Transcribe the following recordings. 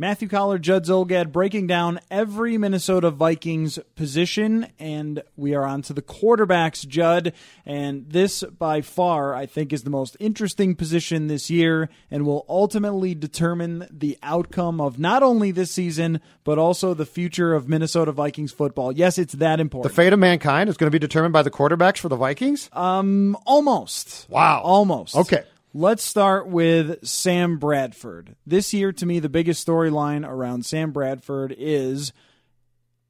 Matthew Coller, Judd Zulgad breaking down every Minnesota Vikings position, and we are on to the quarterbacks, Judd. And this, by far, I think, is the most interesting position this year and will ultimately determine the outcome of not only this season, but also the future of Minnesota Vikings football. Yes, it's that important. The fate of mankind is going to be determined by the quarterbacks for the Vikings. Um, almost. Wow. Almost. Okay. Let's start with Sam Bradford. This year, to me, the biggest storyline around Sam Bradford is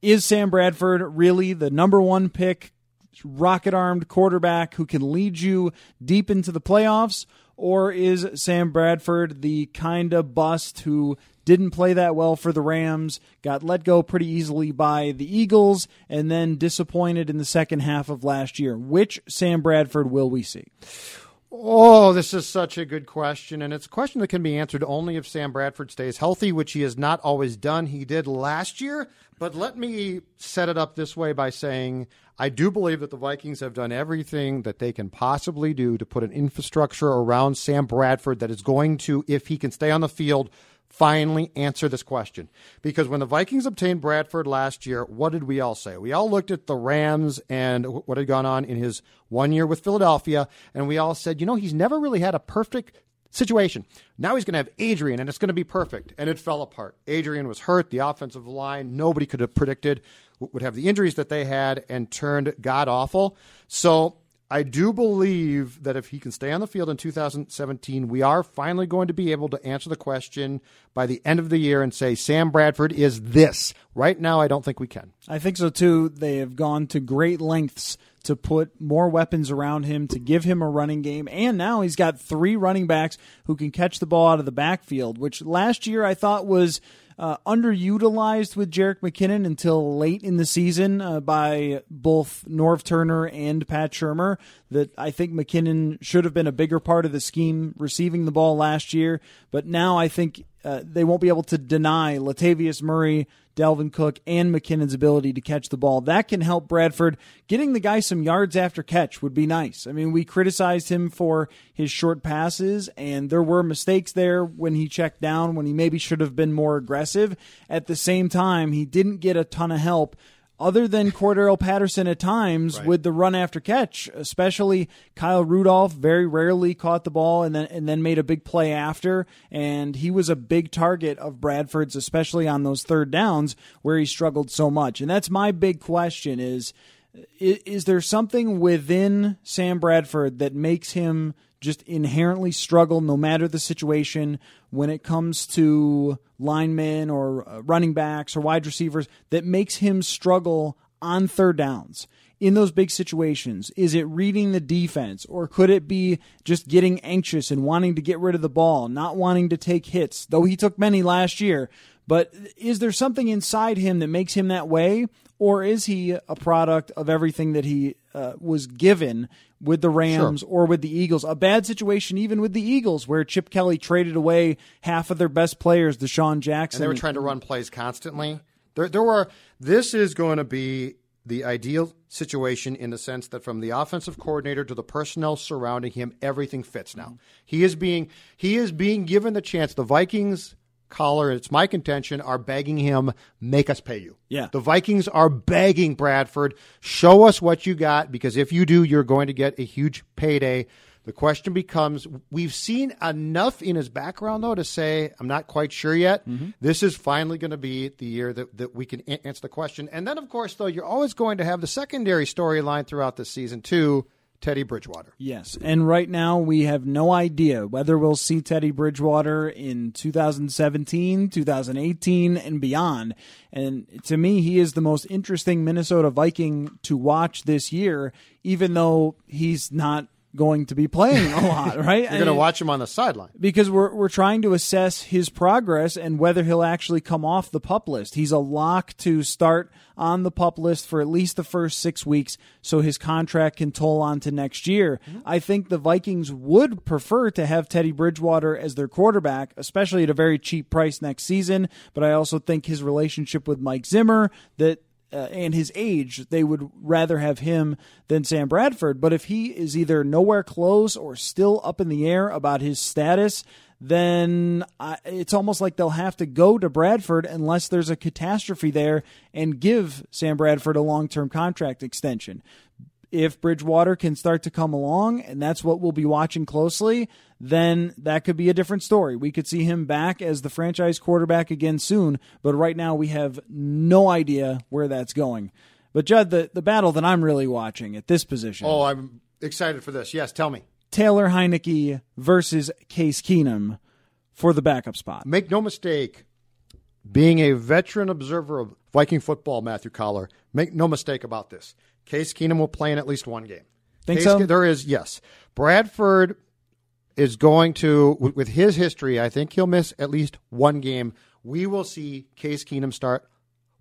is Sam Bradford really the number one pick, rocket armed quarterback who can lead you deep into the playoffs? Or is Sam Bradford the kind of bust who didn't play that well for the Rams, got let go pretty easily by the Eagles, and then disappointed in the second half of last year? Which Sam Bradford will we see? Oh, this is such a good question. And it's a question that can be answered only if Sam Bradford stays healthy, which he has not always done. He did last year. But let me set it up this way by saying I do believe that the Vikings have done everything that they can possibly do to put an infrastructure around Sam Bradford that is going to, if he can stay on the field, finally answer this question. Because when the Vikings obtained Bradford last year, what did we all say? We all looked at the Rams and what had gone on in his one year with Philadelphia, and we all said, you know, he's never really had a perfect situation. Now he's going to have Adrian, and it's going to be perfect. And it fell apart. Adrian was hurt. The offensive line, nobody could have predicted, would have the injuries that they had and turned god awful. So I do believe that if he can stay on the field in 2017, we are finally going to be able to answer the question by the end of the year and say, Sam Bradford is this. Right now, I don't think we can. I think so too. They have gone to great lengths to put more weapons around him, to give him a running game, and now he's got three running backs who can catch the ball out of the backfield, which last year I thought was uh, underutilized with Jerick McKinnon until late in the season uh, by both Norv Turner and Pat Shurmur. That I think McKinnon should have been a bigger part of the scheme receiving the ball last year, but now I think uh, they won't be able to deny Latavius Murray, Dalvin Cook, and McKinnon's ability to catch the ball. That can help Bradford. Getting the guy some yards after catch would be nice. I mean, we criticized him for his short passes, and there were mistakes there when he checked down, when he maybe should have been more aggressive. At the same time, he didn't get a ton of help other than Cordarrelle Patterson at times with the run after catch, especially Kyle Rudolph very rarely caught the ball and then and then made a big play after and he was a big target of Bradford's especially on those third downs where he struggled so much. And that's my big question is is, is there something within Sam Bradford that makes him just inherently struggle no matter the situation when it comes to linemen or uh, running backs or wide receivers that makes him struggle on third downs in those big situations? Is it reading the defense or could it be just getting anxious and wanting to get rid of the ball, not wanting to take hits, though he took many last year? But is there something inside him that makes him that way? Or is he a product of everything that he uh, was given with the Rams or with the Eagles? A bad situation, even with the Eagles, where Chip Kelly traded away half of their best players, DeSean Jackson. And they were trying to run plays constantly. There, there were. This is going to be the ideal situation in the sense that from the offensive coordinator to the personnel surrounding him, everything fits now. He is being he is being given the chance. The Vikings Coller, it's my contention, are begging him, make us pay you. Yeah. The Vikings are begging Bradford, show us what you got, because if you do, you're going to get a huge payday. The question becomes we've seen enough in his background, though, to say, I'm not quite sure yet. Mm-hmm. This is finally going to be the year that, that we can answer the question. And then, of course, though, you're always going to have the secondary storyline throughout the season, too Teddy Bridgewater. Yes. And right now, we have no idea whether we'll see Teddy Bridgewater in 2017, 2018, and beyond. And to me, he is the most interesting Minnesota Viking to watch this year, even though he's not going to be playing a lot, right? You're going to watch him on the sideline. because we're we're trying to assess his progress and whether he'll actually come off the pup list. He's a lock to start on the pup list for at least the first six weeks, so his contract can toll on to next year. Mm-hmm. I think the Vikings would prefer to have Teddy Bridgewater as their quarterback, especially at a very cheap price next season. But I also think his relationship with Mike Zimmer that uh, and his age, they would rather have him than Sam Bradford. But if he is either nowhere close or still up in the air about his status, then I, it's almost like they'll have to go to Bradford unless there's a catastrophe there and give Sam Bradford a long term contract extension. If Bridgewater can start to come along, and that's what we'll be watching closely, then that could be a different story. We could see him back as the franchise quarterback again soon, but right now we have no idea where that's going. But Judd, the, the battle that I'm really watching at this position Oh, I'm excited for this. Yes, tell me. Taylor Heinicke versus Case Keenum for the backup spot. Make no mistake, being a veteran observer of Viking football, Matthew Coller, make no mistake about this. Case Keenum will play in at least one game. Think Case so? There is, yes. Bradford is going to, with- with his history, I think he'll miss at least one game. We will see Case Keenum start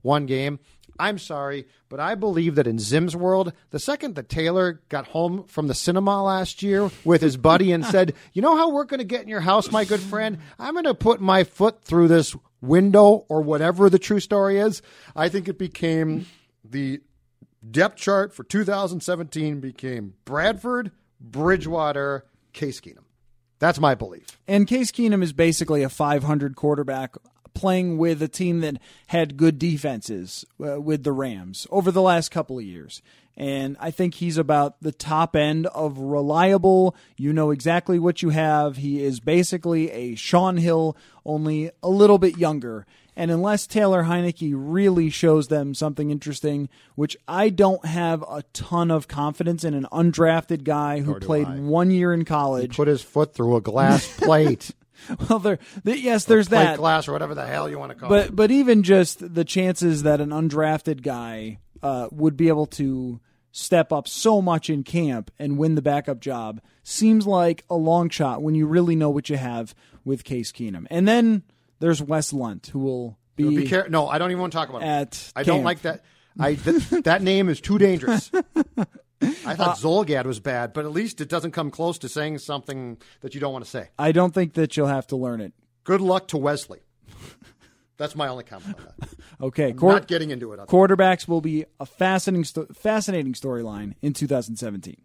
one game. I'm sorry, but I believe that in Zim's world, the second that Taylor got home from the cinema last year with his buddy and said, You know how we're going to get in your house, my good friend? I'm going to put my foot through this window or whatever the true story is. I think it became the depth chart for 2017 became Bradford, Bridgewater, Case Keenum. That's my belief. And Case Keenum is basically a 500 quarterback playing with a team that had good defenses uh, with the Rams over the last couple of years. And I think he's about the top end of reliable. You know exactly what you have. He is basically a Shaun Hill, only a little bit younger. And unless Taylor Heinicke really shows them something interesting, which I don't have a ton of confidence in an undrafted guy who do played I. one year in college. Put his foot through a glass plate, Well, there, th- yes, there's plate that. glass, or whatever the hell you want to call it. But but even just the chances that an undrafted guy uh, would be able to step up so much in camp and win the backup job seems like a long shot when you really know what you have with Case Keenum. And then there's Wes Lunt, who will be, Be careful. No, I don't even want to talk about it. at I don't like that. I th- that name is too dangerous. I thought Uh, Zulgad was bad, but at least it doesn't come close to saying something that you don't want to say. I don't think that you'll have to learn it. Good luck to Wesley. That's my only comment on that. Okay, quar- not getting into it. quarterbacks will be a fascinating sto- fascinating storyline in 2017.